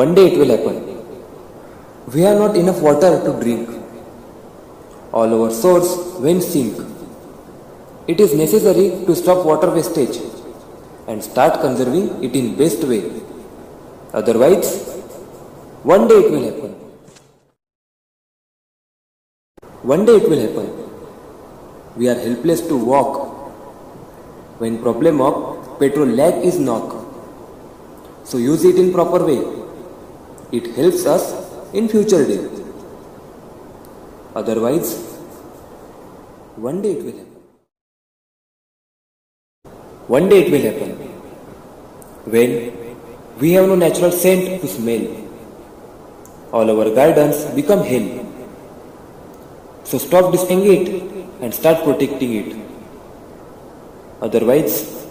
One day it will happen. We have not enough water to drink. All our source went sink. It is necessary to stop water wastage and start conserving it in best way. Otherwise, one day it will happen. One day it will happen. We are helpless to walk. When problem of petrol lack is knock. So use it in proper way. It helps us in future day. Otherwise, one day it will happen. One day it will happen. When we have no natural scent to smell. All our gardens become hell. So stop destroying it and start protecting it. Otherwise,